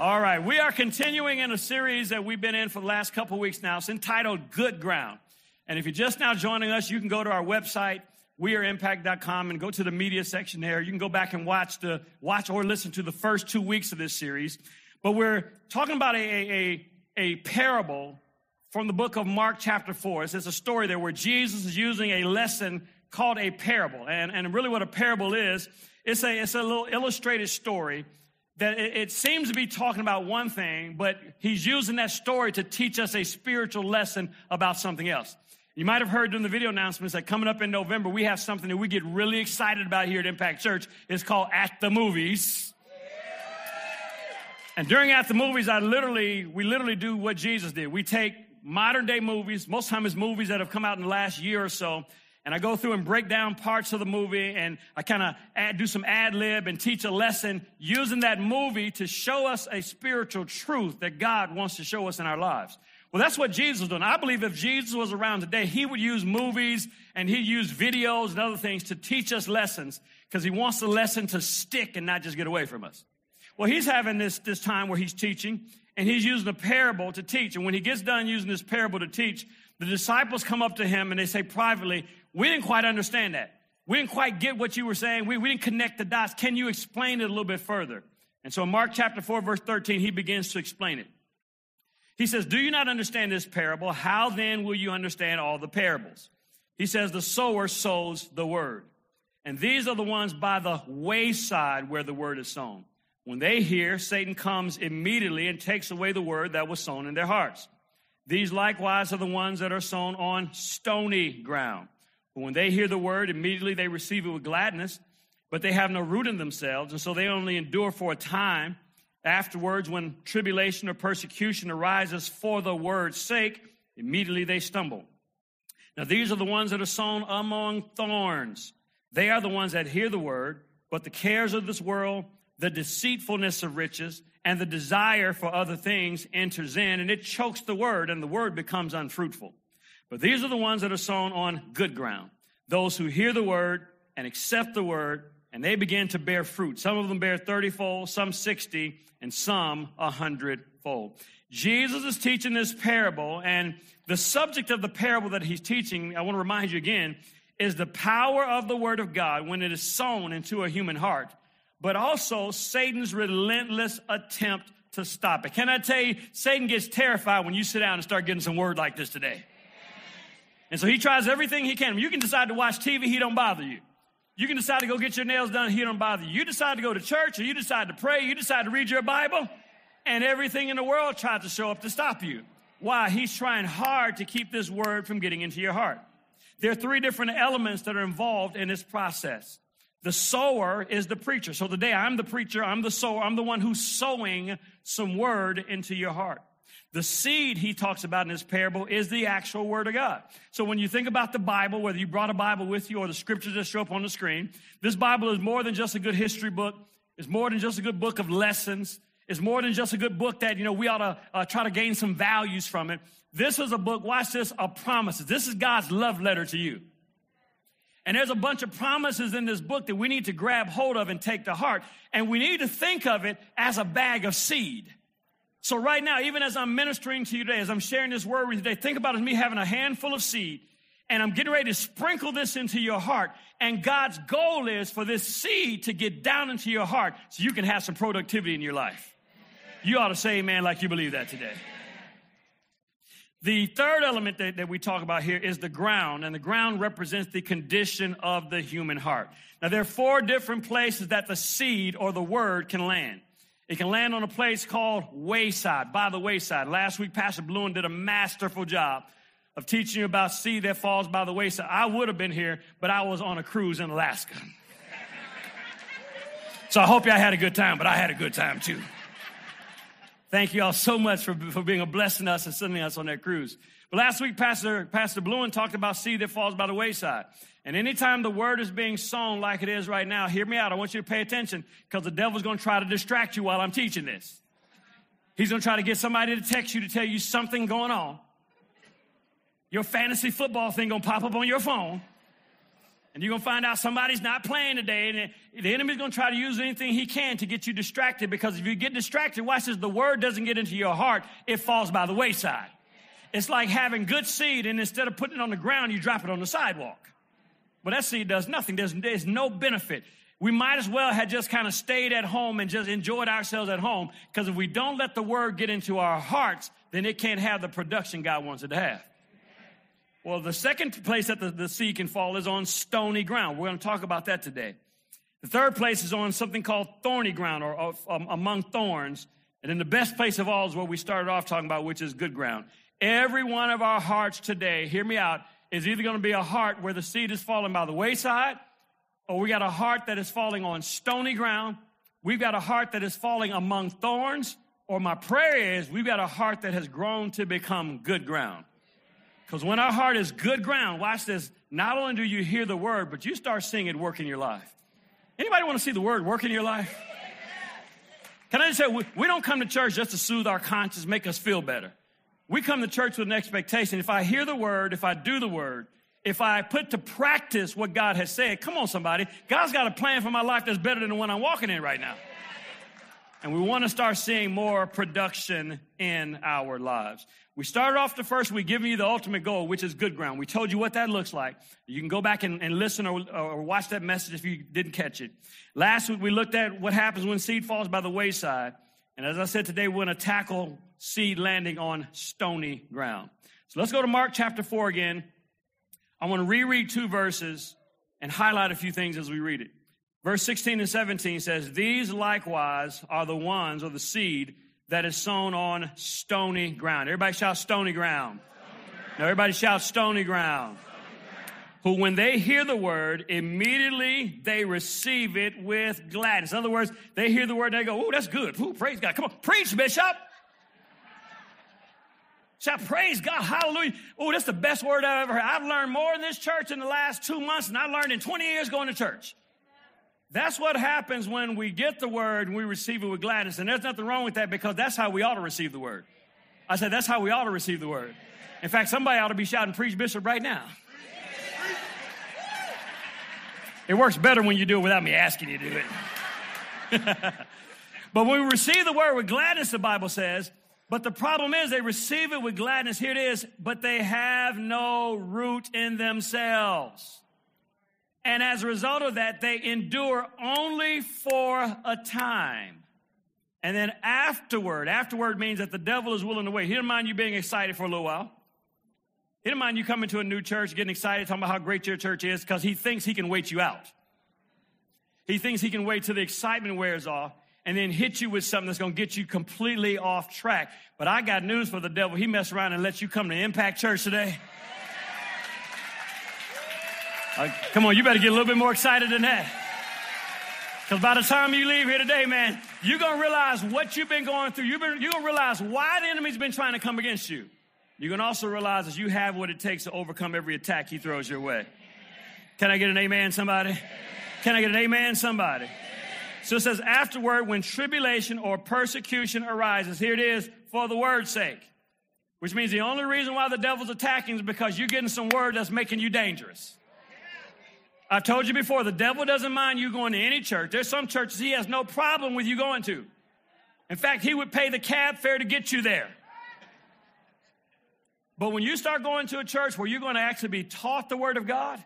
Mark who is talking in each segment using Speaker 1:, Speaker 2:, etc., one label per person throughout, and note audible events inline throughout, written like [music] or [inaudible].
Speaker 1: All right, we are continuing in a series that we've been in for the last couple weeks now. It's entitled Good Ground. And if you're just now joining us, you can go to our website, weareimpact.com, and go to the media section there. You can go back and watch the watch or listen to the first two weeks of this series. But we're talking about a, a, a parable from the book of Mark, chapter 4. It's, it's a story there where Jesus is using a lesson called a parable. And, and really, what a parable is, it's a, it's a little illustrated story that it, seems to be talking about one thing, but he's using that story to teach us a spiritual lesson about something else. You might have heard during the video announcements that coming up in November, we have something that we get really excited about here at Impact Church. It's called At the Movies. And during At the Movies, I literally, we literally do what Jesus did. We take modern day movies, most times it's movies that have come out in the last year or so, and I go through and break down parts of the movie and I kind of do some ad lib and teach a lesson using that movie to show us a spiritual truth that God wants to show us in our lives. Well, that's what Jesus was doing. I believe if Jesus was around today, he would use movies and he'd use videos and other things to teach us lessons because he wants the lesson to stick and not just get away from us. Well, he's having this, this time where he's teaching and he's using a parable to teach. And when he gets done using this parable to teach, the disciples come up to him and they say privately, we didn't quite understand that. We didn't quite get what you were saying. We, we didn't connect the dots. Can you explain it a little bit further? And so in Mark chapter 4, verse 13, he begins to explain it. He says, Do you not understand this parable? How then will you understand all the parables? He says, The sower sows the word. And these are the ones by the wayside where the word is sown. When they hear, Satan comes immediately and takes away the word that was sown in their hearts. These likewise are the ones that are sown on stony ground but when they hear the word, immediately they receive it with gladness, but they have no root in themselves, and so they only endure for a time. Afterwards, when tribulation or persecution arises for the word's sake, immediately they stumble. Now, these are the ones that are sown among thorns. They are the ones that hear the word, but the cares of this world, the deceitfulness of riches, and the desire for other things enters in, and it chokes the word, and the word becomes unfruitful. But these are the ones that are sown on good ground. Those who hear the word and accept the word, and they begin to bear fruit. Some of them bear 30 fold, some 60, and some 100 fold. Jesus is teaching this parable, and the subject of the parable that he's teaching, I want to remind you again, is the power of the word of God when it is sown into a human heart, but also Satan's relentless attempt to stop it. Can I tell you, Satan gets terrified when you sit down and start getting some word like this today. And so he tries everything he can. You can decide to watch TV, he don't bother you. You can decide to go get your nails done, he don't bother you. You decide to go to church, or you decide to pray, you decide to read your Bible, and everything in the world tries to show up to stop you. Why? He's trying hard to keep this word from getting into your heart. There are three different elements that are involved in this process. The sower is the preacher. So today I'm the preacher, I'm the sower, I'm the one who's sowing some word into your heart. The seed he talks about in this parable is the actual word of God. So when you think about the Bible, whether you brought a Bible with you or the scriptures that show up on the screen, this Bible is more than just a good history book. It's more than just a good book of lessons. It's more than just a good book that, you know, we ought to uh, try to gain some values from it. This is a book, watch this, of promises. This is God's love letter to you. And there's a bunch of promises in this book that we need to grab hold of and take to heart. And we need to think of it as a bag of seed. So right now, even as I'm ministering to you today, as I'm sharing this word with you today, think about it as me having a handful of seed and I'm getting ready to sprinkle this into your heart. And God's goal is for this seed to get down into your heart so you can have some productivity in your life. You ought to say amen like you believe that today. The third element that, that, we talk about here is the ground, and the ground represents the condition of the human heart. Now, there are four different places that the seed or the word can land. It can land on a place called Wayside, by the wayside. Last week, Pastor Bluen did a masterful job of teaching you about seed that falls by the wayside. I would have been here, but I was on a cruise in Alaska. [laughs] so I hope y'all had a good time, but I had a good time too. Thank you all so much for, for being a blessing to us and sending us on that cruise. But last week, Pastor, Pastor Bluen talked about seed that falls by the wayside. And anytime the word is being sown like it is right now, hear me out. I want you to pay attention because the devil's going to try to distract you while I'm teaching this. He's going to try to get somebody to text you to tell you something going on. Your fantasy football thing going to pop up on your phone. And you're going to find out somebody's not playing today, and the enemy's going to try to use anything he can to get you distracted because if you get distracted, watch this, the word doesn't get into your heart, it falls by the wayside. It's like having good seed, and instead of putting it on the ground, you drop it on the sidewalk. But that seed does nothing, there's, there's no benefit. We might as well have just kind of stayed at home and just enjoyed ourselves at home because if we don't let the word get into our hearts, then it can't have the production God wants it to have. Well, the second place that the, the seed can fall is on stony ground. We're going to talk about that today. The third place is on something called thorny ground or, or um, among thorns. And then the best place of all is what we started off talking about, which is good ground. Every one of our hearts today, hear me out, is either going to be a heart where the seed is falling by the wayside or we got a heart that is falling on stony ground. We've got a heart that is falling among thorns. Or my prayer is we've got a heart that has grown to become good ground. Because when our heart is good ground, watch this, not only do you hear the word, but you start seeing it work in your life. Anybody want to see the word work in your life? Can I just say, we, we don't come to church just to soothe our conscience, make us feel better. We come to church with an expectation. If I hear the word, if I do the word, if I put to practice what God has said, come on, somebody, God's got a plan for my life that's better than the one I'm walking in right now. And we want to start seeing more production in our lives. We started off the first week giving you the ultimate goal, which is good ground. We told you what that looks like. You can go back and, and listen or, or watch that message if you didn't catch it. Last week we looked at what happens when seed falls by the wayside. And as I said today, we're going to tackle seed landing on stony ground. So let's go to Mark chapter 4 again. I want to reread two verses and highlight a few things as we read it. Verse 16 and 17 says, These likewise are the ones or the seed that is sown on stony ground. Everybody shout stony ground. Stony ground. Now everybody shout stony ground. stony ground. Who, when they hear the word, immediately they receive it with gladness. In other words, they hear the word they go, Oh, that's good. Ooh, praise God. Come on, preach, Bishop. Shout, praise God, hallelujah. Oh, that's the best word I've ever heard. I've learned more in this church in the last two months than I learned in 20 years going to church. That's what happens when we get the word and we receive it with gladness. And there's nothing wrong with that because that's how we ought to receive the word. I said, that's how we ought to receive the word. In fact, somebody ought to be shouting, Preach Bishop right now. It works better when you do it without me asking you to do it. [laughs] but when we receive the word with gladness, the Bible says, but the problem is they receive it with gladness. Here it is, but they have no root in themselves. And as a result of that, they endure only for a time. And then afterward, afterward means that the devil is willing to wait. He doesn't mind you being excited for a little while. He doesn't mind you coming to a new church, getting excited, talking about how great your church is, because he thinks he can wait you out. He thinks he can wait till the excitement wears off and then hit you with something that's going to get you completely off track. But I got news for the devil. He mess around and let you come to Impact Church today. Uh, come on, you better get a little bit more excited than that. Because by the time you leave here today, man, you're going to realize what you've been going through. You've been, you're going to realize why the enemy's been trying to come against you. You're going to also realize that you have what it takes to overcome every attack he throws your way. Can I get an amen, somebody? Can I get an amen, somebody? So it says, afterward, when tribulation or persecution arises, here it is, for the word's sake. Which means the only reason why the devil's attacking is because you're getting some word that's making you dangerous. I've told you before, the devil doesn't mind you going to any church. There's some churches he has no problem with you going to. In fact, he would pay the cab fare to get you there. But when you start going to a church where you're going to actually be taught the Word of God,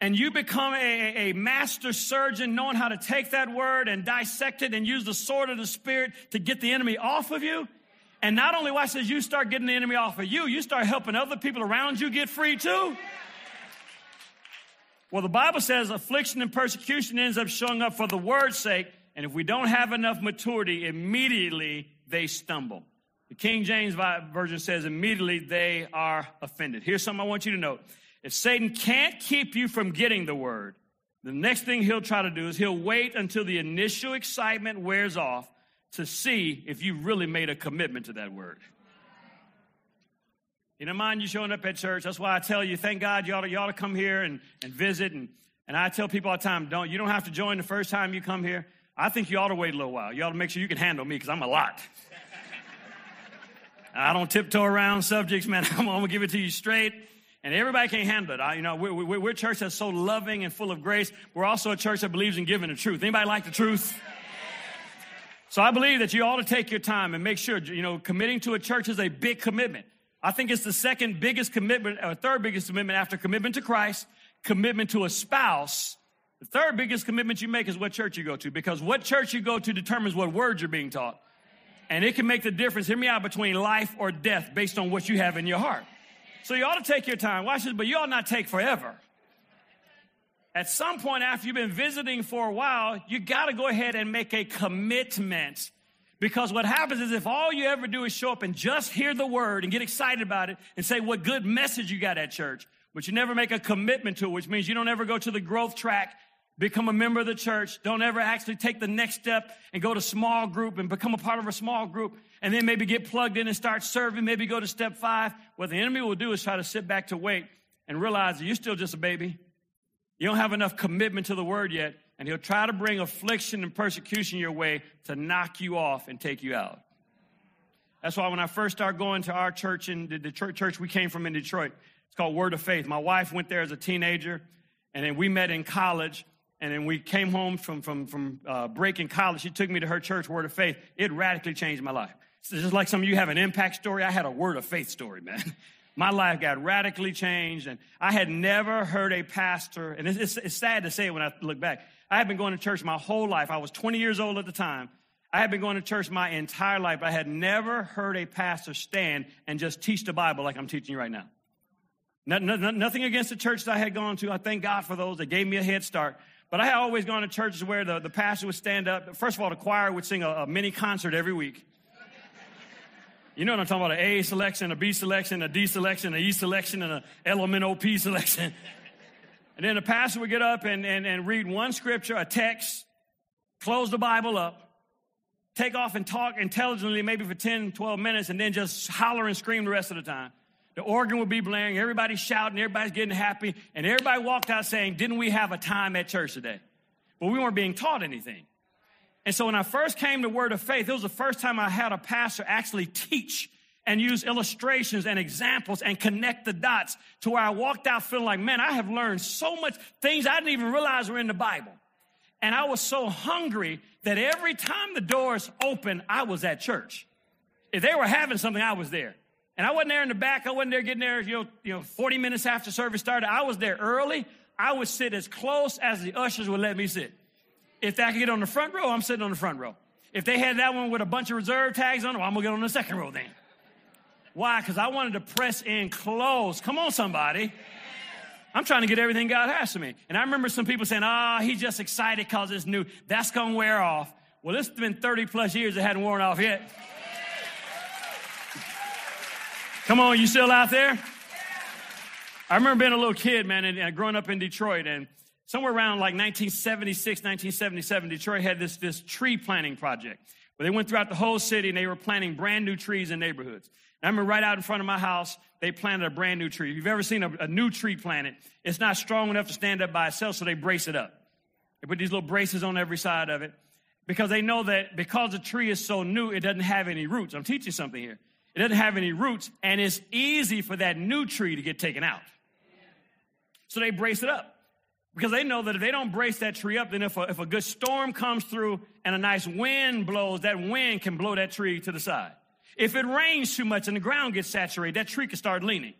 Speaker 1: and you become a, a, master surgeon knowing how to take that word and dissect it and use the sword of the spirit to get the enemy off of you. And not only watch this, you start getting the enemy off of you, you start helping other people around you get free too. Well, the Bible says affliction and persecution ends up showing up for the word's sake. And if we don't have enough maturity, immediately they stumble. The King James Version says immediately they are offended. Here's something I want you to note. If Satan can't keep you from getting the word, the next thing he'll try to do is he'll wait until the initial excitement wears off to see if you really made a commitment to that word. You don't mind you showing up at church. That's why I tell you, thank God you ought to, you ought to come here and, and visit. And, and I tell people all the time, don't, you don't have to join the first time you come here. I think you ought to wait a little while. You ought to make sure you can handle me because I'm a lot. [laughs] I don't tiptoe around subjects, man. [laughs] I'm going to give it to you straight. And everybody can't handle it. I, you know, we're, we're, we're a church that's so loving and full of grace. We're also a church that believes in giving the truth. Anybody like the truth? So I believe that you ought to take your time and make sure, you know, committing to a church is a big commitment. I think it's the second biggest commitment, or third biggest commitment after commitment to Christ, commitment to a spouse. The third biggest commitment you make is what church you go to, because what church you go to determines what words you're being taught. And it can make the difference, hear me out, between life or death based on what you have in your heart. So you ought to take your time. Watch this, but you ought not take forever. At some point after you've been visiting for a while, you got to go ahead and make a commitment. Because what happens is if all you ever do is show up and just hear the word and get excited about it and say what good message you got at church, but you never make a commitment to it, which means you don't ever go to the growth track, become a member of the church, don't ever actually take the next step and go to small group and become a part of a small group, and then maybe get plugged in and start serving, maybe go to step five. What the enemy will do is try to sit back to wait and realize that you're still just a baby. You don't have enough commitment to the word yet, and he'll try to bring affliction and persecution your way to knock you off and take you out. That's why when I first started going to our church in the Detroit church we came from in Detroit, it's called Word of Faith. My wife went there as a teenager, and then we met in college. And then we came home from, from, from uh, break in college. She took me to her church, Word of Faith. It radically changed my life. So just like some of you have an impact story, I had a Word of Faith story, man. [laughs] my life got radically changed. And I had never heard a pastor, and it's, it's, sad to say it when I look back. I had been going to church my whole life. I was 20 years old at the time. I had been going to church my entire life. I had never heard a pastor stand and just teach the Bible like I'm teaching you right now. No, no, nothing against the churches I had gone to. I thank God for those that gave me a head start. But I had always gone to churches where the, the pastor would stand up. First of all, the choir would sing a, a mini concert every week. You know what I'm talking about? An A selection, a B selection, a D selection, an E selection, and an LMNOP selection. [laughs] And then the pastor would get up and, and, and read one scripture, a text, close the Bible up, take off and talk intelligently maybe for 10, 12 minutes, and then just holler and scream the rest of the time. The organ would be blaring, everybody's shouting, everybody's getting happy, and everybody walked out saying, Didn't we have a time at church today? But we weren't being taught anything. And so when I first came to Word of Faith, it was the first time I had a pastor actually teach and use illustrations and examples and connect the dots to where I walked out feeling like, man, I have learned so much things I didn't even realize were in the Bible. And I was so hungry that every time the doors opened, I was at church. If they were having something, I was there. And I wasn't there in the back. I wasn't there getting there, you know, you know, 40 minutes after service started. I was there early. I would sit as close as the ushers would let me sit. If I could get on the front row, I'm sitting on the front row. If they had that one with a bunch of reserve tags on well, I'm gonna get on the second row then. Why? Because I wanted to press in close. Come on, somebody. I'm trying to get everything God has for me. And I remember some people saying, ah, oh, he's just excited because it's new. That's going to wear off. Well, it's been 30 plus years, it hadn't worn off yet. Come on, you still out there? I remember being a little kid, man, and, and growing up in Detroit, and somewhere around like 1976, 1977, Detroit had this, this tree planting project where they went throughout the whole city and they were planting brand new trees in neighborhoods. And I remember right out in front of my house, they planted a brand new tree. If you've ever seen a, a new tree planted, it's not strong enough to stand up by itself, so they brace it up. They put these little braces on every side of it because they know that because the tree is so new, it doesn't have any roots. I'm teaching something here. It doesn't have any roots, and it's easy for that new tree to get taken out. So they brace it up because they know that if they don't brace that tree up, then if a, if a good storm comes through and a nice wind blows, that wind can blow that tree to the side. If it rains too much and the ground gets saturated, that tree can start leaning.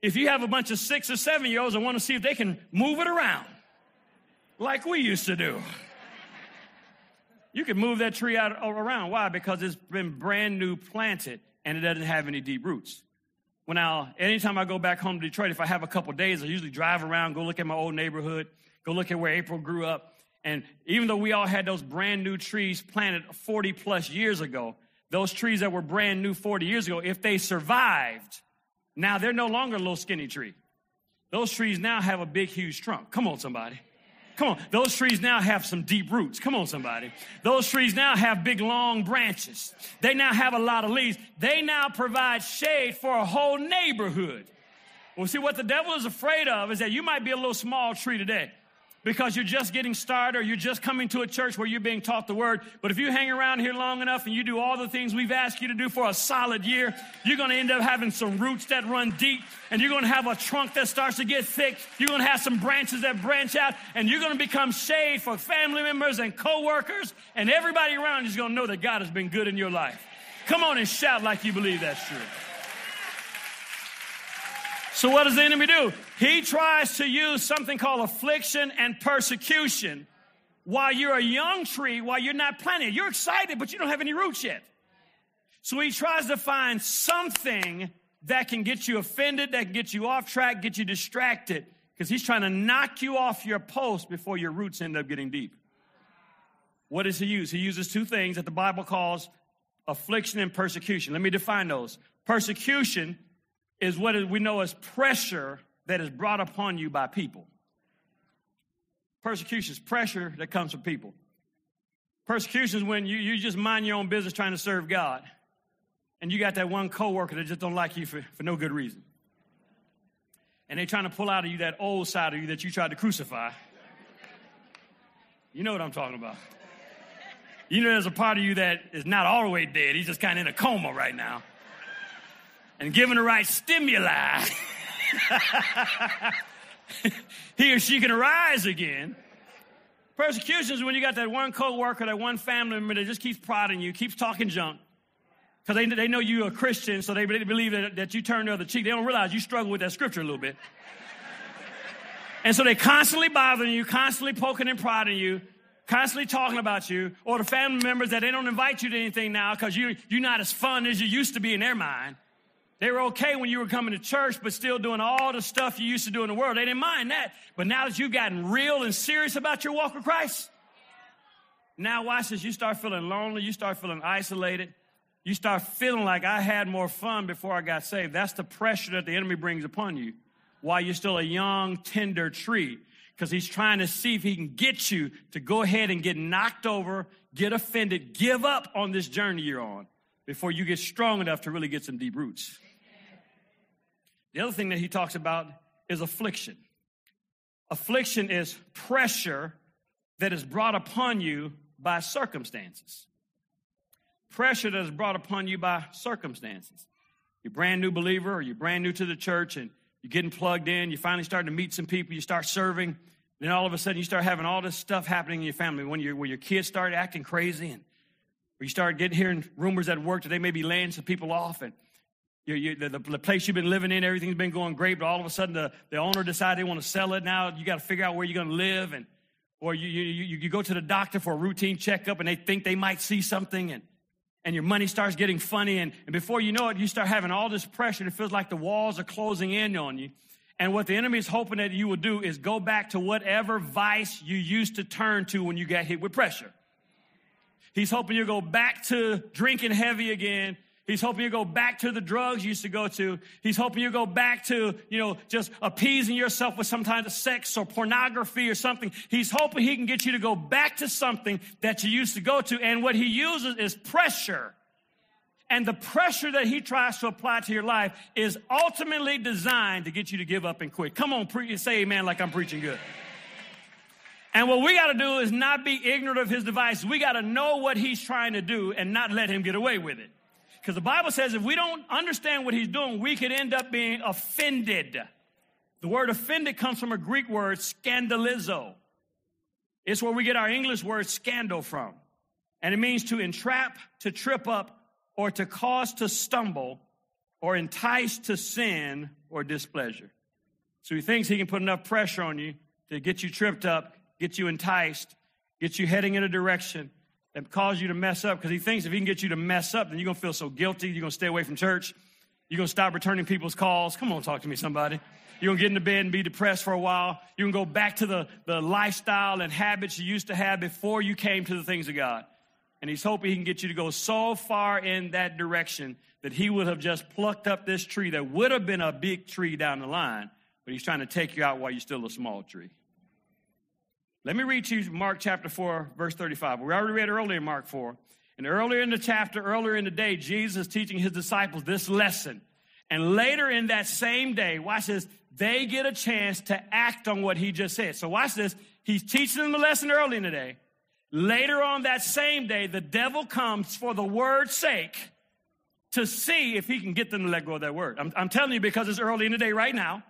Speaker 1: If you have a bunch of six or seven year olds and want to see if they can move it around, like we used to do, you can move that tree out around. Why? Because it's been brand new planted and it doesn't have any deep roots. Well, now, anytime I go back home to Detroit, if I have a couple days, I usually drive around, go look at my old neighborhood, go look at where April grew up. And even though we all had those brand new trees planted 40 plus years ago, those trees that were brand new 40 years ago, if they survived, now they're no longer a little skinny tree. Those trees now have a big, huge trunk. Come on, somebody. Come on. Those trees now have some deep roots. Come on, somebody. Those trees now have big, long branches. They now have a lot of leaves. They now provide shade for a whole neighborhood. Well, see, what the devil is afraid of is that you might be a little small tree today. Because you're just getting started or you're just coming to a church where you're being taught the word. But if you hang around here long enough and you do all the things we've asked you to do for a solid year, you're going to end up having some roots that run deep and you're going to have a trunk that starts to get thick. You're going to have some branches that branch out and you're going to become shade for family members and coworkers and everybody around you is going to know that God has been good in your life. Come on and shout like you believe that's true. So, what does the enemy do? He tries to use something called affliction and persecution while you're a young tree, while you're not planted. You're excited, but you don't have any roots yet. So, he tries to find something that can get you offended, that can get you off track, get you distracted, because he's trying to knock you off your post before your roots end up getting deep. What does he use? He uses two things that the Bible calls affliction and persecution. Let me define those. Persecution is what we know as pressure that is brought upon you by people. Persecution is pressure that comes from people. Persecution is when you, you just mind your own business trying to serve God. And you got that one coworker that just don't like you for, for no good reason. And they're trying to pull out of you that old side of you that you tried to crucify. You know what I'm talking about. You know there's a part of you that is not all the way dead. He's just kind of in a coma right now and given the right stimuli, [laughs] he or she can arise again. Persecution is when you got that one coworker, that one family member that just keeps prodding you, keeps talking junk. Because they, they know you're a Christian, so they believe that, that you turn the other cheek. They don't realize you struggle with that scripture a little bit. [laughs] And so they constantly bothering you, constantly poking and prodding you, constantly talking about you, or the family members that they don't invite you to anything now because you, you're not as fun as you used to be in their mind. They were okay when you were coming to church, but still doing all the stuff you used to do in the world. They didn't mind that. But now that you've gotten real and serious about your walk with Christ, now watch this. You start feeling lonely. You start feeling isolated. You start feeling like I had more fun before I got saved. That's the pressure that the enemy brings upon you while you're still a young, tender tree. Because he's trying to see if he can get you to go ahead and get knocked over, get offended, give up on this journey you're on before you get strong enough to really get some deep roots. The other thing that he talks about is affliction. Affliction is pressure that is brought upon you by circumstances. Pressure that is brought upon you by circumstances. You're brand new believer or you're brand new to the church and you're getting plugged in, you finally start to meet some people, you start serving, then all of a sudden you start having all this stuff happening in your family when, you when your kids start acting crazy and you start getting hearing rumors at work that they may be laying some people off and you, you, the, the, place you've been living in, everything's been going great, but all of a sudden the, the owner decided they want to sell it. Now you got to figure out where you're going to live. And, or you, you, you, you go to the doctor for a routine checkup and they think they might see something and, and your money starts getting funny. And, and before you know it, you start having all this pressure. It feels like the walls are closing in on you. And what the enemy is hoping that you will do is go back to whatever vice you used to turn to when you got hit with pressure. He's hoping you'll go back to drinking heavy again He's hoping you go back to the drugs you used to go to. He's hoping you go back to, you know, just appeasing yourself with some kind of sex or pornography or something. He's hoping he can get you to go back to something that you used to go to. And what he uses is pressure. And the pressure that he tries to apply to your life is ultimately designed to get you to give up and quit. Come on, pre- say amen like I'm preaching good. And what we got to do is not be ignorant of his device. We got to know what he's trying to do and not let him get away with it. Because the Bible says if we don't understand what he's doing, we could end up being offended. The word offended comes from a Greek word, scandalizo. It's where we get our English word scandal from. And it means to entrap, to trip up, or to cause to stumble, or entice to sin or displeasure. So he thinks he can put enough pressure on you to get you tripped up, get you enticed, get you heading in a direction, that cause you to mess up because he thinks if he can get you to mess up, then you're going to feel so guilty. You're going to stay away from church. You're going to stop returning people's calls. Come on, talk to me, somebody. You're going to get into bed and be depressed for a while. Going to go back to the, the lifestyle and habits you used to have before you came to the things of God. And he's hoping he can get you to go so far in that direction that he would have just plucked up this tree that would have been a big tree down the line, but he's trying to take you out while you're still a small tree. Let me read to you Mark chapter 4, verse 35. We already read earlier in Mark 4. And earlier in the chapter, earlier in the day, Jesus teaching his disciples this lesson. And later in that same day, watch this, they get a chance to act on what he just said. So watch this. He's teaching them the lesson early in the day. Later on that same day, the devil comes for the word's sake to see if he can get them to let go of that word. I'm, I'm telling you because it's early in the day right now.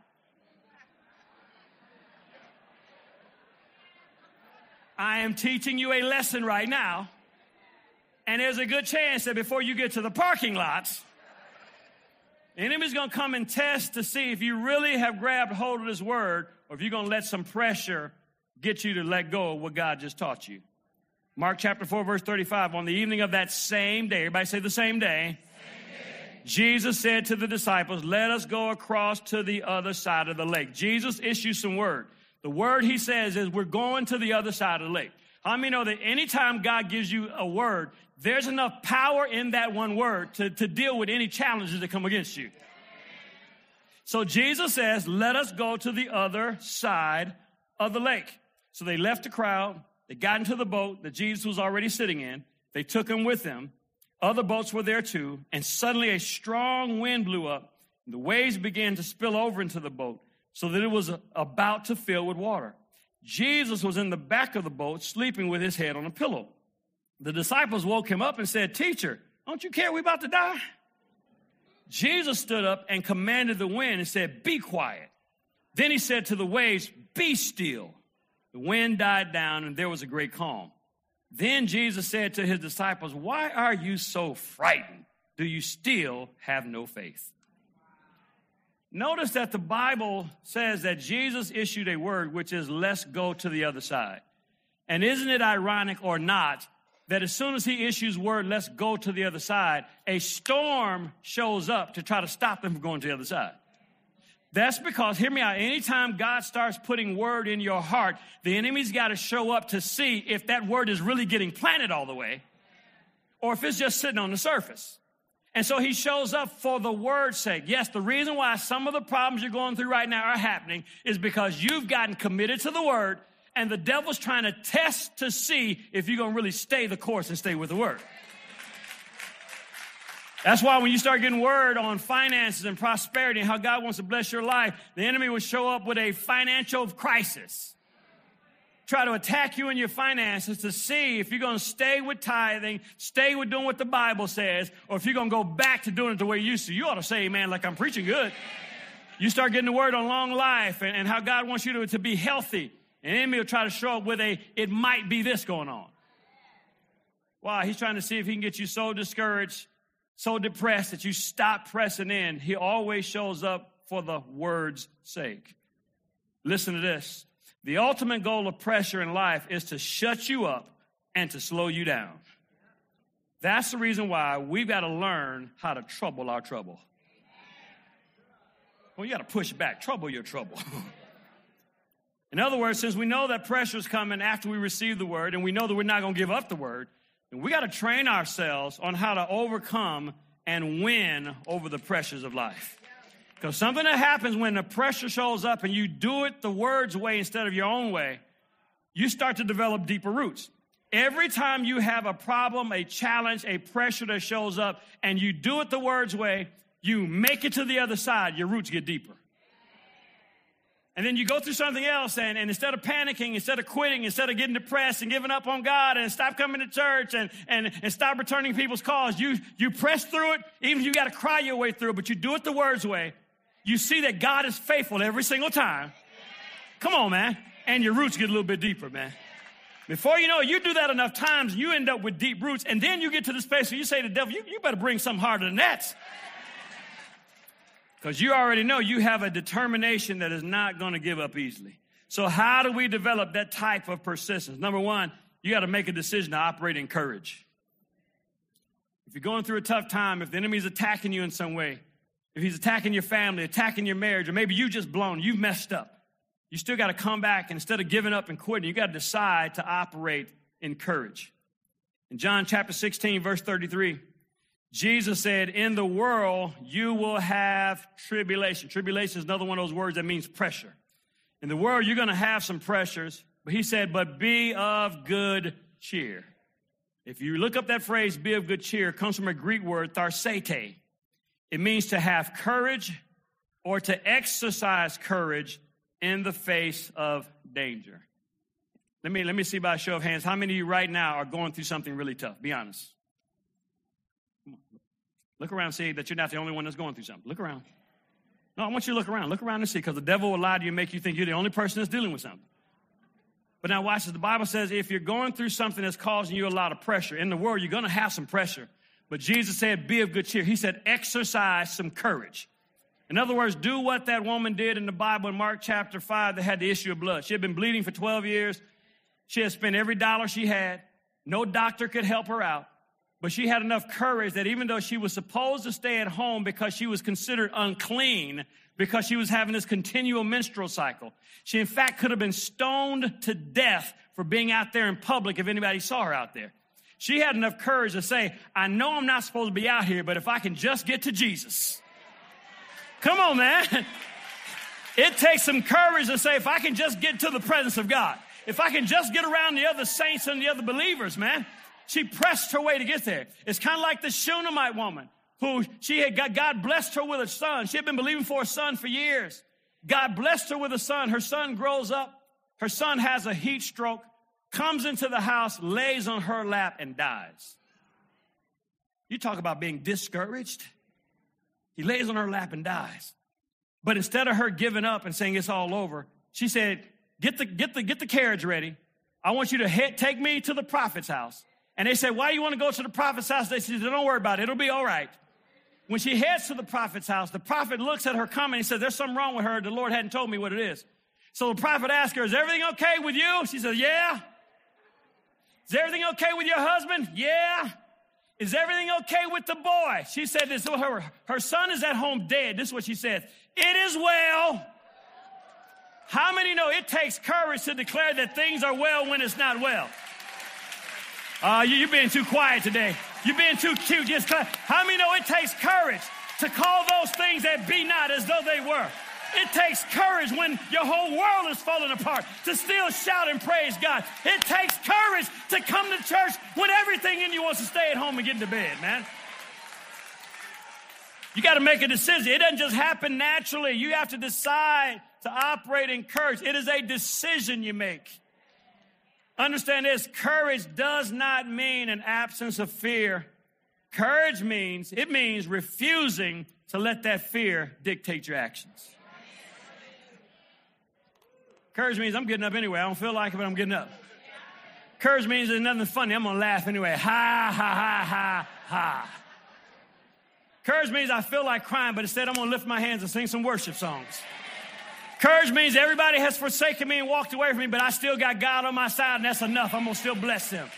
Speaker 1: I am teaching you a lesson right now. And there's a good chance that before you get to the parking lots, the enemy's going to come and test to see if you really have grabbed hold of this word or if you're going to let some pressure get you to let go of what God just taught you. Mark chapter 4, verse 35. On the evening of that same day, everybody say the same day, Jesus said to the disciples, Let us go across to the other side of the lake. Jesus issued some word. The word he says is, We're going to the other side of the lake. How many know that anytime God gives you a word, there's enough power in that one word to, to deal with any challenges that come against you? So Jesus says, Let us go to the other side of the lake. So they left the crowd. They got into the boat that Jesus was already sitting in. They took him with them. Other boats were there too. And suddenly a strong wind blew up. The waves began to spill over into the boat so that it was about to fill with water. Jesus was in the back of the boat, sleeping with his head on a pillow. The disciples woke him up and said, Teacher, don't you care we're about to die? Jesus stood up and commanded the wind and said, Be quiet. Then he said to the waves, Be still. The wind died down and there was a great calm. Then Jesus said to his disciples, Why are you so frightened? Do you still have no faith? Notice that the Bible says that Jesus issued a word which is, let's go to the other side. And isn't it ironic or not that as soon as he issues word, let's go to the other side, a storm shows up to try to stop them from going to the other side? That's because, hear me out, anytime God starts putting word in your heart, the enemy's got to show up to see if that word is really getting planted all the way or if it's just sitting on the surface. And so he shows up for the word's sake. Yes, the reason why some of the problems you're going through right now are happening is because you've gotten committed to the word and the devil's trying to test to see if you're going to really stay the course and stay with the word. That's why when you start getting word on finances and prosperity and how God wants to bless your life, the enemy will show up with a financial crisis try to attack you in your finances to see if you're going to stay with tithing, stay with doing what the Bible says, or if you're going to go back to doing it the way you used to. You ought to say, man, like I'm preaching good. You start getting the word on long life and, and how God wants you to, to be healthy. And enemy will try to show up with a, it might be this going on. Why? He's trying to see if he can get you so discouraged, so depressed that you stop pressing in. He always shows up for the word's sake. Listen to this. The ultimate goal of pressure in life is to shut you up and to slow you down. That's the reason why we've got to learn how to trouble our trouble. Well, you got to push back, trouble your trouble. [laughs] in other words, since we know that pressure is coming after we receive the word, and we know that we're not going to give up the word, we got to train ourselves on how to overcome and win over the pressures of life. Because something that happens when the pressure shows up and you do it the word's way instead of your own way, you start to develop deeper roots. Every time you have a problem, a challenge, a pressure that shows up, and you do it the word's way, you make it to the other side, your roots get deeper. And then you go through something else, and, and instead of panicking, instead of quitting, instead of getting depressed and giving up on God and stop coming to church and, and, and stop returning people's calls, you, you press through it, even if you got to cry your way through it, but you do it the word's way, you see that God is faithful every single time. Come on, man. And your roots get a little bit deeper, man. Before you know it, you do that enough times, you end up with deep roots, and then you get to the space where you say to the devil, you, you better bring something harder than that. Because you already know you have a determination that is not going to give up easily. So, how do we develop that type of persistence? Number one, you got to make a decision to operate in courage. If you're going through a tough time, if the enemy's attacking you in some way, if he's attacking your family, attacking your marriage, or maybe you just blown, you've messed up. You still got to come back and instead of giving up and quitting, you got to decide to operate in courage. In John chapter 16, verse 33, Jesus said, In the world you will have tribulation. Tribulation is another one of those words that means pressure. In the world you're going to have some pressures, but he said, But be of good cheer. If you look up that phrase, be of good cheer, comes from a Greek word, tharsete. It means to have courage or to exercise courage in the face of danger. Let me, let me see by a show of hands. How many of you right now are going through something really tough? Be honest. Look around see that you're not the only one that's going through something. Look around. No, I want you to look around. Look around and see because the devil will lie to you and make you think you're the only person that's dealing with something. But now watch this. The Bible says if you're going through something that's causing you a lot of pressure, in the world, you're going to have some pressure. But Jesus said, be of good cheer. He said, exercise some courage. In other words, do what that woman did in the Bible in Mark chapter 5 that had the issue of blood. She had been bleeding for 12 years. She had spent every dollar she had. No doctor could help her out. But she had enough courage that even though she was supposed to stay at home because she was considered unclean, because she was having this continual menstrual cycle, she in fact could have been stoned to death for being out there in public if anybody saw her out there. She had enough courage to say, I know I'm not supposed to be out here, but if I can just get to Jesus. Come on, man. [laughs] It takes some courage to say, if I can just get to the presence of God, if I can just get around the other saints and the other believers, man. She pressed her way to get there. It's kind of like the Shunammite woman who she had got, God blessed her with a son. She had been believing for a son for years. God blessed her with a son. Her son grows up. Her son has a heat stroke, comes into the house, lays on her lap, and dies. You talk about being discouraged. He lays on her lap and dies. But instead of her giving up and saying it's all over, she said, Get the, get the, get the carriage ready. I want you to head, take me to the prophet's house. And they said, Why do you want to go to the prophet's house? They said, Don't worry about it. It'll be all right. When she heads to the prophet's house, the prophet looks at her coming and says, There's something wrong with her. The Lord hadn't told me what it is. So the prophet asks her, Is everything okay with you? She says, Yeah. Is everything okay with your husband? Yeah. Is everything okay with the boy? She said this her, her son is at home dead. This is what she says. It is well. How many know it takes courage to declare that things are well when it's not well? Uh, you, are being too quiet today. You're being too cute. Just how many know it takes courage to call those things that be not as though they were? It takes courage when your whole world is falling apart to still shout and praise God. It takes courage to come to church when everything in you wants to stay at home and get into bed, man. You got to make a decision. It doesn't just happen naturally. You have to decide to operate in courage. It is a decision you make. Understand this courage does not mean an absence of fear. Courage means, it means refusing to let that fear dictate your actions. Courage means I'm getting up anyway. I don't feel like it, but I'm getting up. Courage means there's nothing funny. I'm going to laugh anyway. Ha, ha, ha, ha, ha. Courage means I feel like crying, but instead I'm going to lift my hands and sing some worship songs. Courage means everybody has forsaken me and walked away from me, but I still got God on my side, and that's enough. I'm going to still bless them.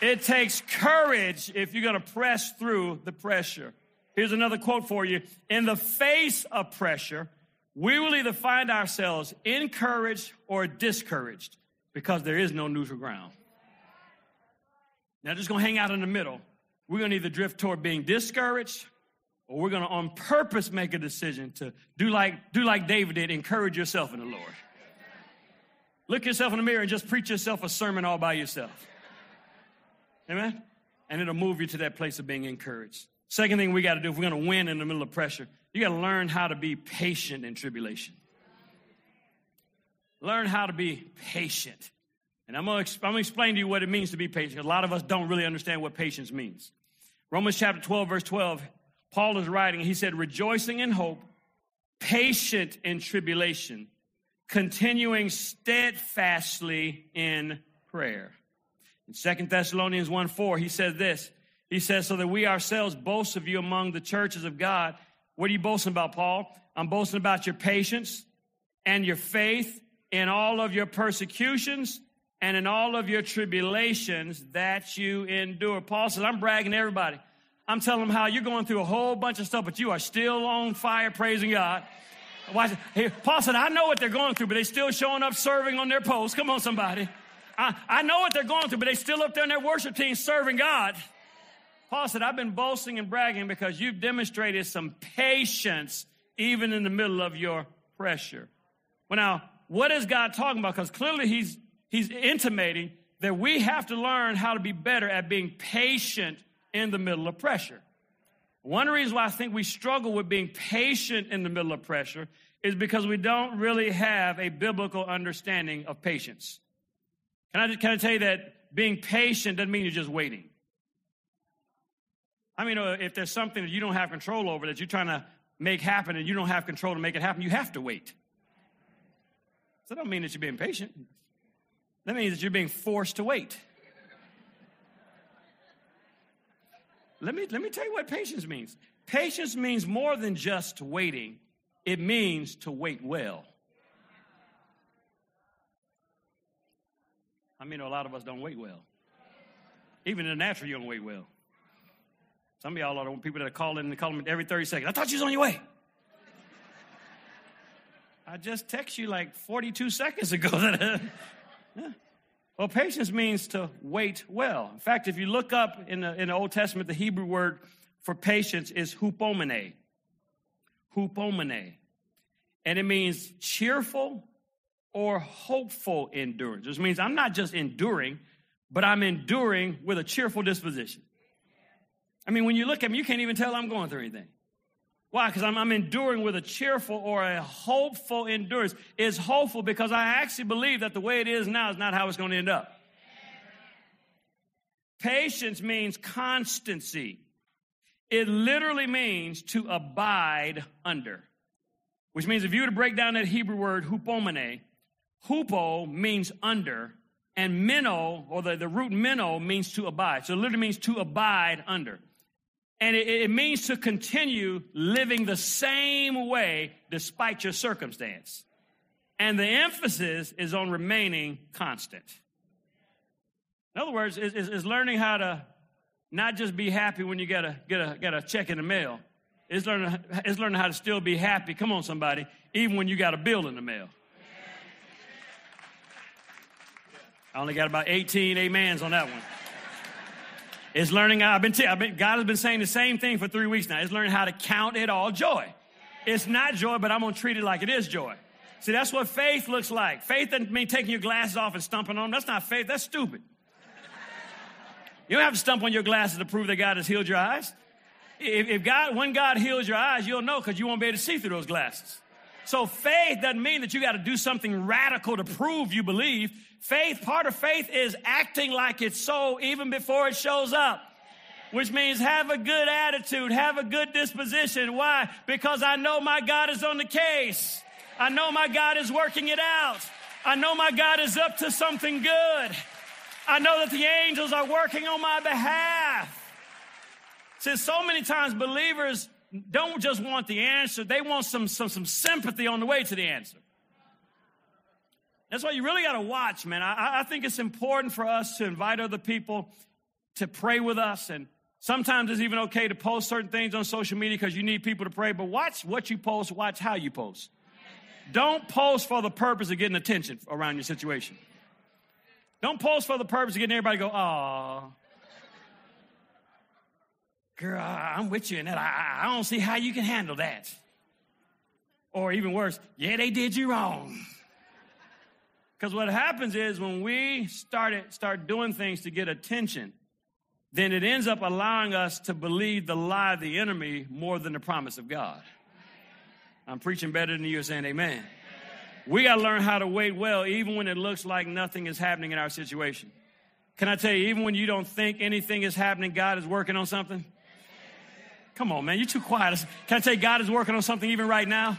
Speaker 1: It takes courage if you're going to press through the pressure. Here's another quote for you. In the face of pressure, we will either find ourselves encouraged or discouraged because there is no neutral ground. Now, just to hang out in the middle. We're to either drift toward being discouraged or we're to on purpose make a decision to do like, do like David did, encourage yourself in the Lord. Look yourself in the mirror and just preach yourself a sermon all by yourself. Amen? And it'll move you to that place of being encouraged. Second thing we got to do if we're to win in the middle of pressure, you got to learn how to be patient in tribulation. Learn how to be patient. And I'm going to explain to you what it means to be patient. A lot of us don't really understand what patience means. Romans chapter 12, verse 12 Paul is writing, he said, rejoicing in hope, patient in tribulation, continuing steadfastly in prayer. In Second Thessalonians 1 4, he says this. He says, so that we ourselves boast of you among the churches of God. What are you boasting about, Paul? I'm boasting about your patience and your faith in all of your persecutions and in all of your tribulations that you endure. Paul says, I'm bragging to everybody. I'm telling them how you're going through a whole bunch of stuff, but you are still on fire praising God. Watch Paul said, I know what they're going through, but they're still showing up serving on their post. Come on, somebody. I, I know what they're going through, but they're still up there in their worship team serving God. Paul said, I've been boasting and bragging because you've demonstrated some patience even in the middle of your pressure. Well, now, what is God talking about? Because clearly he's, he's intimating that we have to learn how to be better at being patient in the middle of pressure. One reason why I think we struggle with being patient in the middle of pressure is because we don't really have a biblical understanding of patience. Can I, can I tell you that being patient doesn't mean you're just waiting? I mean, uh, if there's something that you don't have control over that you're trying to make happen and you don't have control to make it happen, you have to wait. So that don't mean that you're being patient. That means that you're being forced to wait. Let me, let me tell you what patience means. Patience means more than just waiting, it means to wait well. I mean, a lot of us don't wait well. Even in the natural, you don't wait well. Some of y'all are the people that call in and call them every 30 seconds. I thought you was on your way. I just text you like 42 seconds ago. [laughs] Well, patience means to wait well. In fact, if you look up in the, in the Old Testament, the Hebrew word for patience is hupomene. Hupomene. And it means cheerful or hopeful endurance, which means I'm not just enduring, but I'm enduring with a cheerful disposition. I mean, when you look at me, you can't even tell I'm going through anything. Why? Because I'm, I'm, enduring with a cheerful or a hopeful endurance. It's hopeful because I actually believe that the way it is now is not how it's going to end up. Patience means constancy. It literally means to abide under, which means if you were to break down that Hebrew word hupomene, hupo means under, and meno, or the, the root meno, means to abide. So it literally means to abide under. And it, it means to continue living the same way despite your circumstance. And the emphasis is on remaining constant. In other words, is, learning how to not just be happy when you get a, get a, get a check in the mail. It's learning, it's learning how to still be happy, come on somebody, even when you got a bill in the mail. I only got about 18 amens on that one. It's learning. I've been, t- I've been, God has been saying the same thing for three weeks now. It's learning how to count it all joy. It's not joy, but I'm going to treat it like it is joy. See, that's what faith looks like. Faith doesn't mean taking your glasses off and stumping on them. That's not faith. That's stupid. You don't have to stump on your glasses to prove that God has healed your eyes. If, if God, when God heals your eyes, you'll know because you won't be able to see through those glasses. So faith doesn't mean that you got to do something radical to prove you believe. Faith, part of faith is acting like it's so even before it shows up. Which means have a good attitude, have a good disposition. Why? Because I know my God is on the case. I know my God is working it out. I know my God is up to something good. I know that the angels are working on my behalf. Since so many times believers don't just want the answer, they want some, some, some sympathy on the way to the answer. That's why you really got to watch, man. I, I think it's important for us to invite other people to pray with us. And sometimes it's even okay to post certain things on social media because you need people to pray. But watch what you post, watch how you post. Don't post for the purpose of getting attention around your situation. Don't post for the purpose of getting everybody to go, oh, girl, I'm with you in that. I, I don't see how you can handle that. Or even worse, yeah, they did you wrong. Because what happens is when we start, start doing things to get attention, then it ends up allowing us to believe the lie of the enemy more than the promise of God. I'm preaching better than you saying amen. We got to learn how to wait well, even when it looks like nothing is happening in our situation. Can I tell you, even when you don't think anything is happening, God is working on something? Come on, man, you're too quiet. Can I tell you, God is working on something even right now?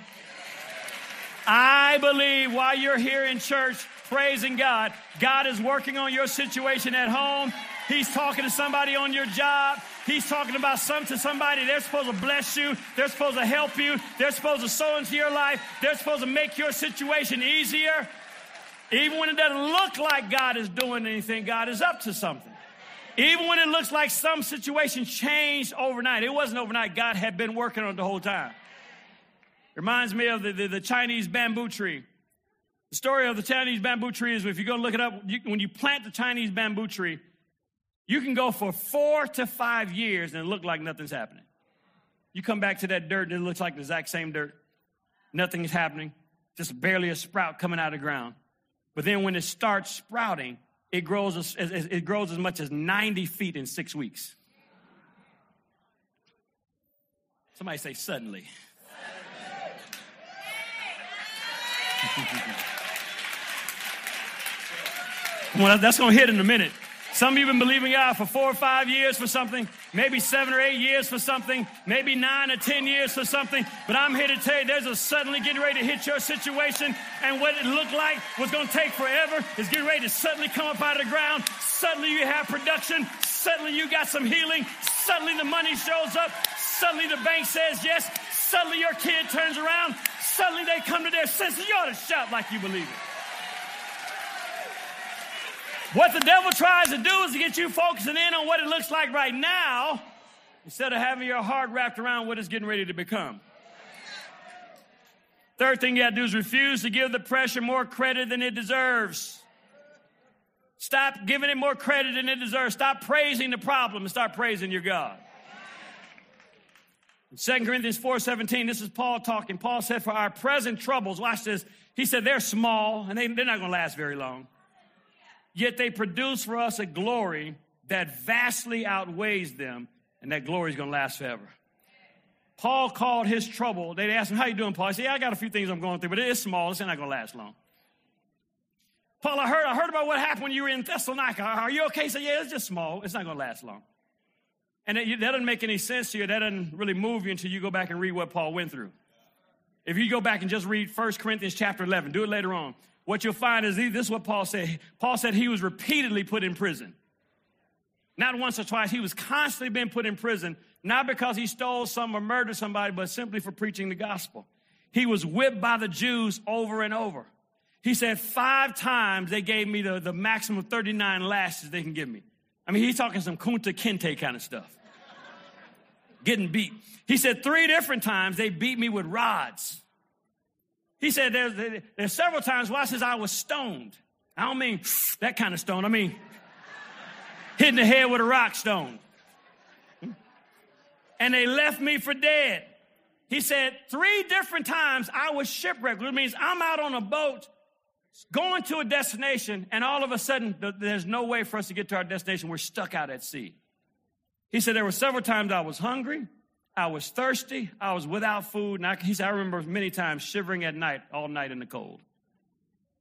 Speaker 1: I believe while you're here in church praising God, God is working on your situation at home. He's talking to somebody on your job. He's talking about some to somebody. They're supposed to bless you. They're supposed to help you. They're supposed to sow into your life. They're supposed to make your situation easier. Even when it doesn't look like God is doing anything, God is up to something. Even when it looks like some situation changed overnight, it wasn't overnight. God had been working on it the whole time. Reminds me of the, the, the Chinese bamboo tree. The story of the Chinese bamboo tree is if you go look it up, you, when you plant the Chinese bamboo tree, you can go for four to five years and look like nothing's happening. You come back to that dirt and it looks like the exact same dirt. Nothing is happening, just barely a sprout coming out of the ground. But then when it starts sprouting, it grows as, it grows as much as 90 feet in six weeks. Somebody say suddenly. Well, that's going to hit in a minute. Some of you have been believing God for four or five years for something, maybe seven or eight years for something, maybe nine or ten years for something. But I'm here to tell you there's a suddenly getting ready to hit your situation. And what it looked like was going to take forever is getting ready to suddenly come up out of the ground. Suddenly you have production. Suddenly you got some healing. Suddenly the money shows up. Suddenly the bank says yes. Suddenly your kid turns around. Suddenly they come to their senses. You ought to shout like you believe it. What the devil tries to do is to get you focusing in on what it looks like right now instead of having your heart wrapped around what it's getting ready to become. Third thing you got to do is refuse to give the pressure more credit than it deserves. Stop giving it more credit than it deserves. Stop praising the problem and start praising your God. In 2 Corinthians 4:17, this is Paul talking. Paul said, For our present troubles, watch this. He said, they're small and they, they're not going to last very long. Yet they produce for us a glory that vastly outweighs them, and that glory is going to last forever. Paul called his trouble. They asked him, How you doing, Paul? He said, Yeah, I got a few things I'm going through, but it is small. It's not going to last long. Paul, I heard, I heard about what happened when you were in Thessalonica. Are you okay? He said, Yeah, it's just small. It's not going to last long. And that, that doesn't make any sense to you. That doesn't really move you until you go back and read what Paul went through. If you go back and just read 1 Corinthians chapter 11, do it later on what you'll find is this is what Paul said. Paul said he was repeatedly put in prison. Not once or twice. He was constantly being put in prison, not because he stole some or murdered somebody, but simply for preaching the gospel. He was whipped by the Jews over and over. He said five times they gave me the, the maximum 39 lashes they can give me. I mean, he's talking some Kunta Kinte kind of stuff. [laughs] Getting beat. He said three different times they beat me with rods. He said there's, there's several times I says I was stoned. I don't mean that kind of stone. I mean hitting the head with a rock stone. And they left me for dead. He said three different times I was shipwrecked, which means I'm out on a boat going to a destination, and all of a sudden there's no way for us to get to our destination. We're stuck out at sea. He said there were several times I was hungry. I was thirsty. I was without food. And I, he said, I remember many times shivering at night, all night in the cold.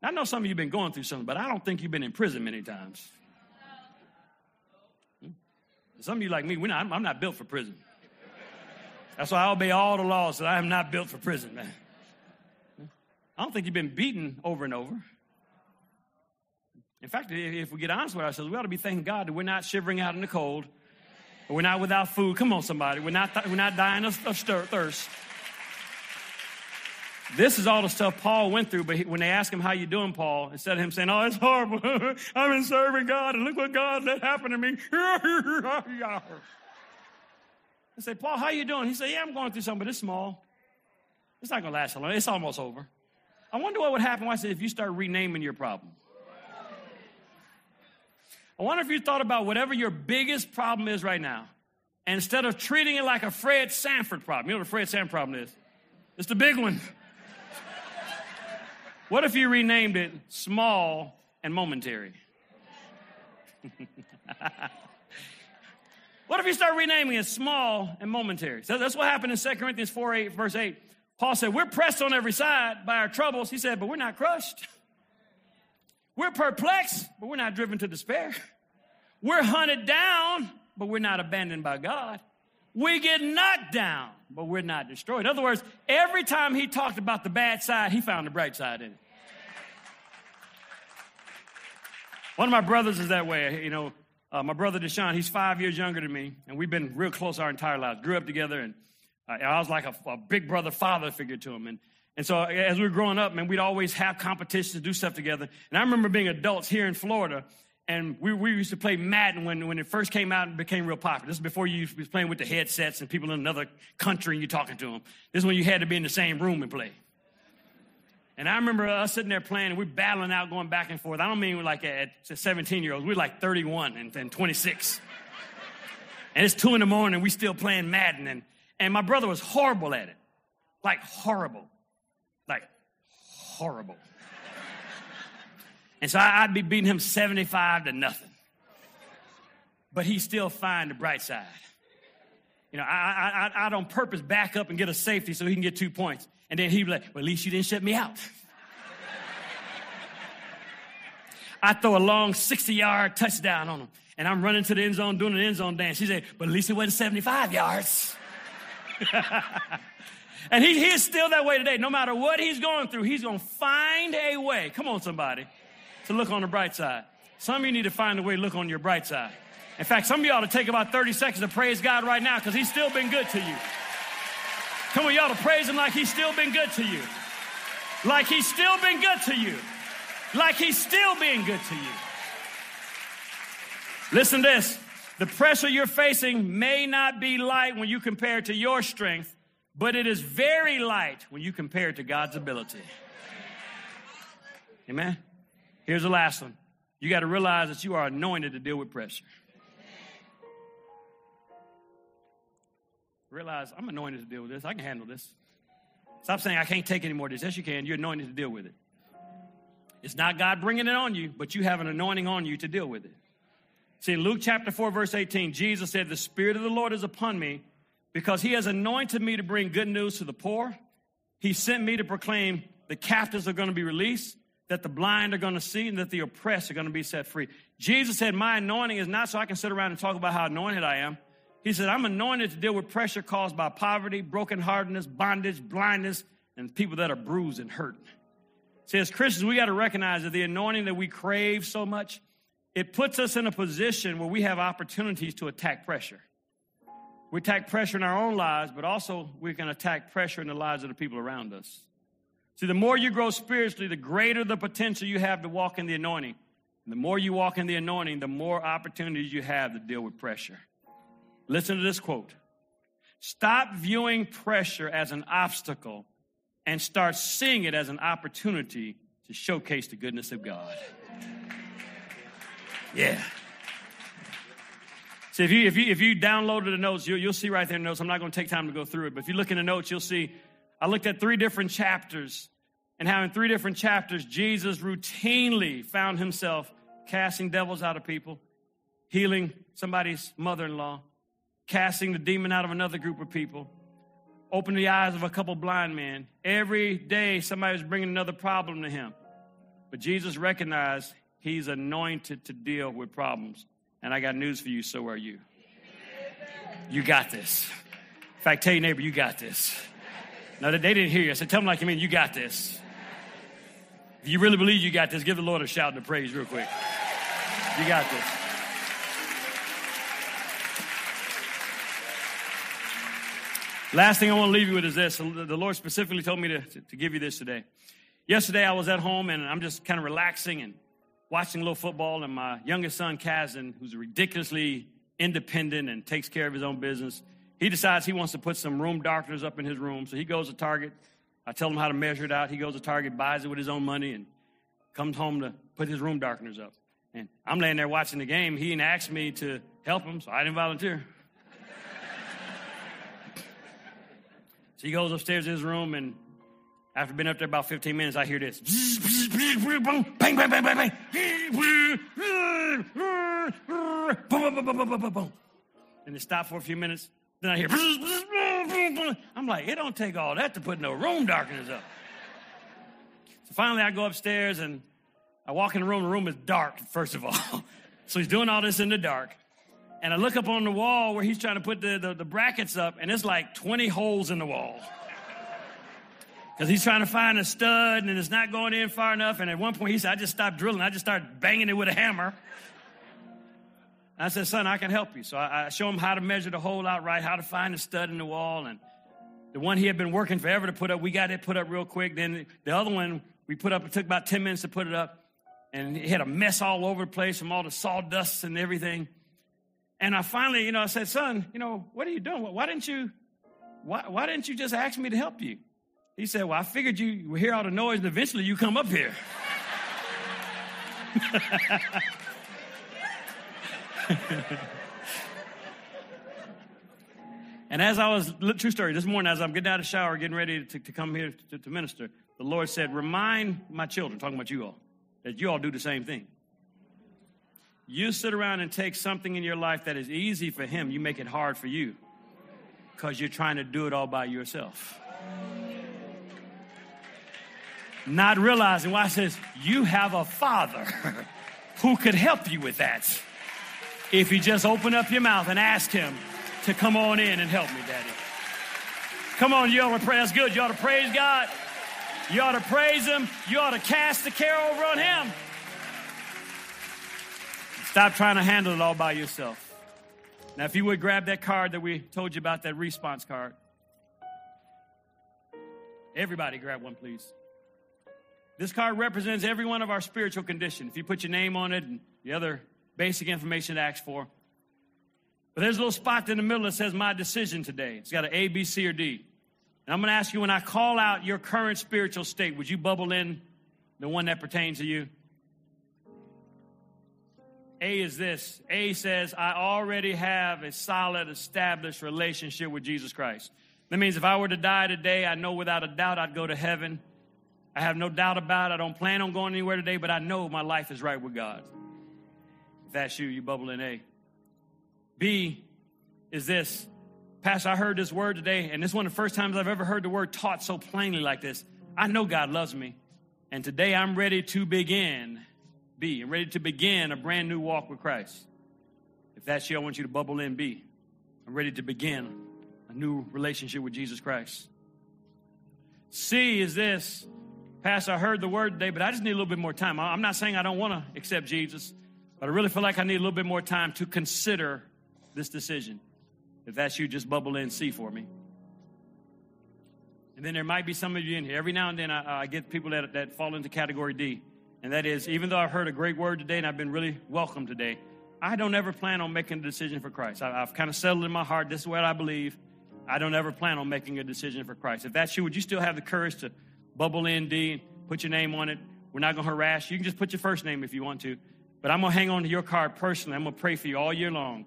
Speaker 1: I know some of you have been going through something, but I don't think you've been in prison many times. Hmm? Some of you, like me, not, I'm, I'm not built for prison. That's why I obey all the laws that I am not built for prison, man. I don't think you've been beaten over and over. In fact, if we get honest with ourselves, we ought to be thanking God that we're not shivering out in the cold we're not without food. Come on, somebody. We're not, we're not dying of, of thirst. This is all the stuff Paul went through, but he, when they asked him, how you doing, Paul, instead of him saying, oh, it's horrible. [laughs] I've been serving God, and look what God let happen to me. [laughs] I say, Paul, how you doing? He said, yeah, I'm going through something, but it's small. It's not going to last long. It's almost over. I wonder what would happen I said, if you start renaming your problem. I wonder if you thought about whatever your biggest problem is right now, and instead of treating it like a Fred Sanford problem, you know what a Fred Sanford problem is? It's the big one. [laughs] what if you renamed it small and momentary? [laughs] what if you start renaming it small and momentary? So that's what happened in 2 Corinthians 4 8, verse 8. Paul said, We're pressed on every side by our troubles. He said, But we're not crushed. [laughs] We're perplexed, but we're not driven to despair. We're hunted down, but we're not abandoned by God. We get knocked down, but we're not destroyed. In other words, every time he talked about the bad side, he found the bright side in it. One of my brothers is that way. You know, uh, my brother Deshaun, he's five years younger than me, and we've been real close our entire lives. Grew up together, and uh, I was like a, a, big brother father figure to him. And and so as we were growing up, man, we'd always have competitions, to do stuff together. And I remember being adults here in Florida, and we, we used to play Madden when, when it first came out and became real popular. This is before you was playing with the headsets and people in another country and you're talking to them. This is when you had to be in the same room and play. And I remember us sitting there playing, and we're battling out, going back and forth. I don't mean like at 17 year olds, we're like 31 and, and 26. and it's two in the morning, and we still playing Madden. And, and my brother was horrible at it. Like horrible horrible. and so I'd be beating him 75 to nothing. But he still find the bright side. You know, I, I, I'd on purpose back up and get a safety so he can get two points. And then he'd be like, well, at least you didn't shut me out. [laughs] I throw a long 60 yard touchdown on him. And I'm running to the end zone doing an end zone dance. He said, but at least it wasn't 75 yards. [laughs] and he, he is still that way today. No matter what he's going through, he's going to find a way. Come on, somebody, to look on the bright side. Some of you need to find a way to look on your bright side. In fact, some of you ought to take about 30 seconds to praise God right now because he's still been good to you. Come on, ought to praise him like he's still been good to you. Like he's still been good to you. Like he's still being good to you. Listen to this. The pressure you're facing may not be light when you compare it to your strength, but it is very light when you compare it to God's ability. Amen. Here's the last one. You got to realize that you are anointed to deal with pressure. Realize I'm anointed to deal with this. I can handle this. Stop saying I can't take any more of this. Yes, you can. You're anointed to deal with it. It's not God bringing it on you, but you have an anointing on you to deal with it. See, in Luke chapter 4, verse 18, Jesus said, The Spirit of the Lord is upon me because he has anointed me to bring good news to the poor. He sent me to proclaim the captives are going to be released, that the blind are going to see, and that the oppressed are going to be set free. Jesus said, My anointing is not so I can sit around and talk about how anointed I am. He said, I'm anointed to deal with pressure caused by poverty, brokenheartedness, bondage, blindness, and people that are bruised and hurt. See, as Christians, we got to recognize that the anointing that we crave so much, it puts us in a position where we have opportunities to attack pressure. We attack pressure in our own lives, but also we can attack pressure in the lives of the people around us. See, the more you grow spiritually, the greater the potential you have to walk in the anointing. And the more you walk in the anointing, the more opportunities you have to deal with pressure. Listen to this quote Stop viewing pressure as an obstacle and start seeing it as an opportunity to showcase the goodness of God. Yeah. If you, if you, if you downloaded the notes, you'll, you'll see right there in the notes. I'm not going to take time to go through it, but if you look in the notes, you'll see I looked at three different chapters and how in three different chapters, Jesus routinely found himself casting devils out of people, healing somebody's mother in law, casting the demon out of another group of people, opening the eyes of a couple blind men. Every day, somebody was bringing another problem to him. But Jesus recognized he's anointed to deal with problems. And I got news for you, so are you. You got this. In fact, tell your neighbor, you got this. No, that they didn't hear you. I said, tell them like you mean, you got this. If you really believe you got this, give the Lord a shout and a praise real quick. You got this. Last thing I want to leave you with is this. The Lord specifically told me to, to, to give you this today. Yesterday, I was at home and I'm just kind of relaxing and watching a little football. And my youngest son, Kazan, who's ridiculously independent and takes care of his own business, he decides he wants to put some room darkeners up in his room. So he goes to Target. I tell him how to measure it out. He goes to Target, buys it with his own money, and comes home to put his room darkeners up. And I'm laying there watching the game. He didn't ask me to help him, so I didn't volunteer. [laughs] So he goes upstairs to his room, and after being up there about 15 minutes, I hear this. Bang, bang, bang, bang, bang. And it stopped for a few minutes. Then I hear. I'm like, it don't take all that to put no room darkness up. So finally, I go upstairs and I walk in the room. The room is dark, first of all. [laughs] so he's doing all this in the dark. And I look up on the wall where he's trying to put the, the, the brackets up, and it's like 20 holes in the wall. Because he's trying to find a stud, and it's not going in far enough. And at one point, he said, I just stopped drilling. I just started banging it with a hammer. I said, son, I can help you. So I, I show him how to measure the hole out right, how to find the stud in the wall. And the one he had been working forever to put up, we got it put up real quick. Then the other one we put up, it took about 10 minutes to put it up. And he had a mess all over the place from all the sawdust and everything. And I finally, you know, I said, son, you know, what are you doing? Why didn't you, why, why didn't you just ask me to help you? He said, well, I figured you would hear all the noise and eventually you come up here. [laughs] and as I was, true story, this morning, as I'm getting out of the shower, getting ready to, to come here to, to minister, the Lord said, remind my children, talking about you all, that you all do the same thing. You sit around and take something in your life that is easy for him, you make it hard for you because you're trying to do it all by yourself. Not realizing why it says, You have a father [laughs] who could help you with that if you just open up your mouth and ask Him to come on in and help me, Daddy. Come on, you ought to praise. That's good. You ought to praise God. You ought to praise Him. You ought to cast the care over on Him. Stop trying to handle it all by yourself. Now, if you would grab that card that we told you about, that response card. Everybody grab one, please. This card represents every one of our spiritual condition. If you put your name on it and the other basic information it asks for. But there's a little spot in the middle that says my decision today. It's got an A, B, C, or D. And I'm going to ask you when I call out your current spiritual state, would you bubble in the one that pertains to you? A is this A says, I already have a solid, established relationship with Jesus Christ. That means if I were to die today, I know without a doubt I'd go to heaven. I have no doubt about it. I don't plan on going anywhere today, but I know my life is right with God. If that's you, you bubble in A. B is this. Pastor, I heard this word today, and this is one of the first times I've ever heard the word taught so plainly like this. I know God loves me, and today I'm ready to begin. B, I'm ready to begin a brand new walk with Christ. If that's you, I want you to bubble in B. I'm ready to begin a new relationship with Jesus Christ. C is this. Pastor, I heard the word today, but I just need a little bit more time. I'm not saying I don't want to accept Jesus, but I really feel like I need a little bit more time to consider this decision. If that's you, just bubble in C for me. And then there might be some of you in here. Every now and then I, I get people that, that fall into category D. And that is, even though I've heard a great word today and I've been really welcome today, I don't ever plan on making a decision for Christ. I, have kind of settled in my heart, this is what I believe. I don't ever plan on making a decision for Christ. If that's you, would you still have the courage to bubble in D, put your name on it? We're not going to harass you. You can just put your first name if you want to. But I'm going to hang on to your card personally. I'm going to pray for you all year long.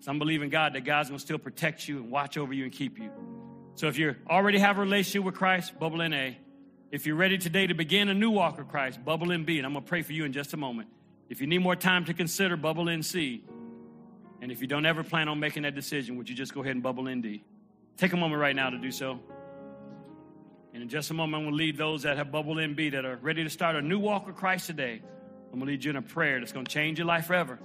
Speaker 1: So I'm believing God that God's going to still protect you and watch over you and keep you. So if you already have a relationship with Christ, bubble in A. If you're ready today to begin a new walk with Christ, bubble in B. And I'm going to pray for you in just a moment. If you need more time to consider, bubble in C. And if you don't ever plan on making that decision, would you just go ahead and bubble in D? Take a moment right now to do so. And in just a moment, I'm going to lead those that have bubbled in B that are ready to start a new walk with Christ today. I'm going to lead you in a prayer that's going to change your life forever.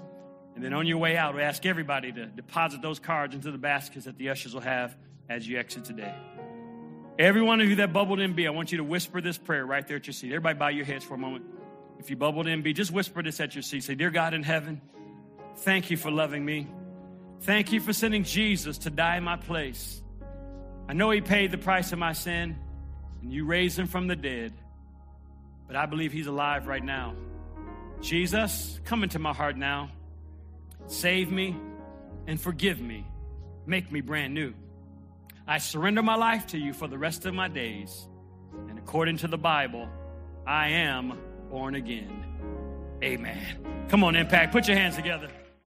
Speaker 1: And then on your way out, we ask everybody to deposit those cards into the baskets that the ushers will have as you exit today. Every one of you that bubbled in B, I want you to whisper this prayer right there at your seat. Everybody bow your heads for a moment. If you bubbled in B, just whisper this at your seat. Say, Dear God in heaven, thank you for loving me. Thank you for sending Jesus to die in my place. I know he paid the price of my sin and you raised him from the dead, but I believe he's alive right now. Jesus, come into my heart now. Save me and forgive me. Make me brand new. I surrender my life to you for the rest of my days. And according to the Bible, I am born again. Amen. Come on, Impact. Put your hands together.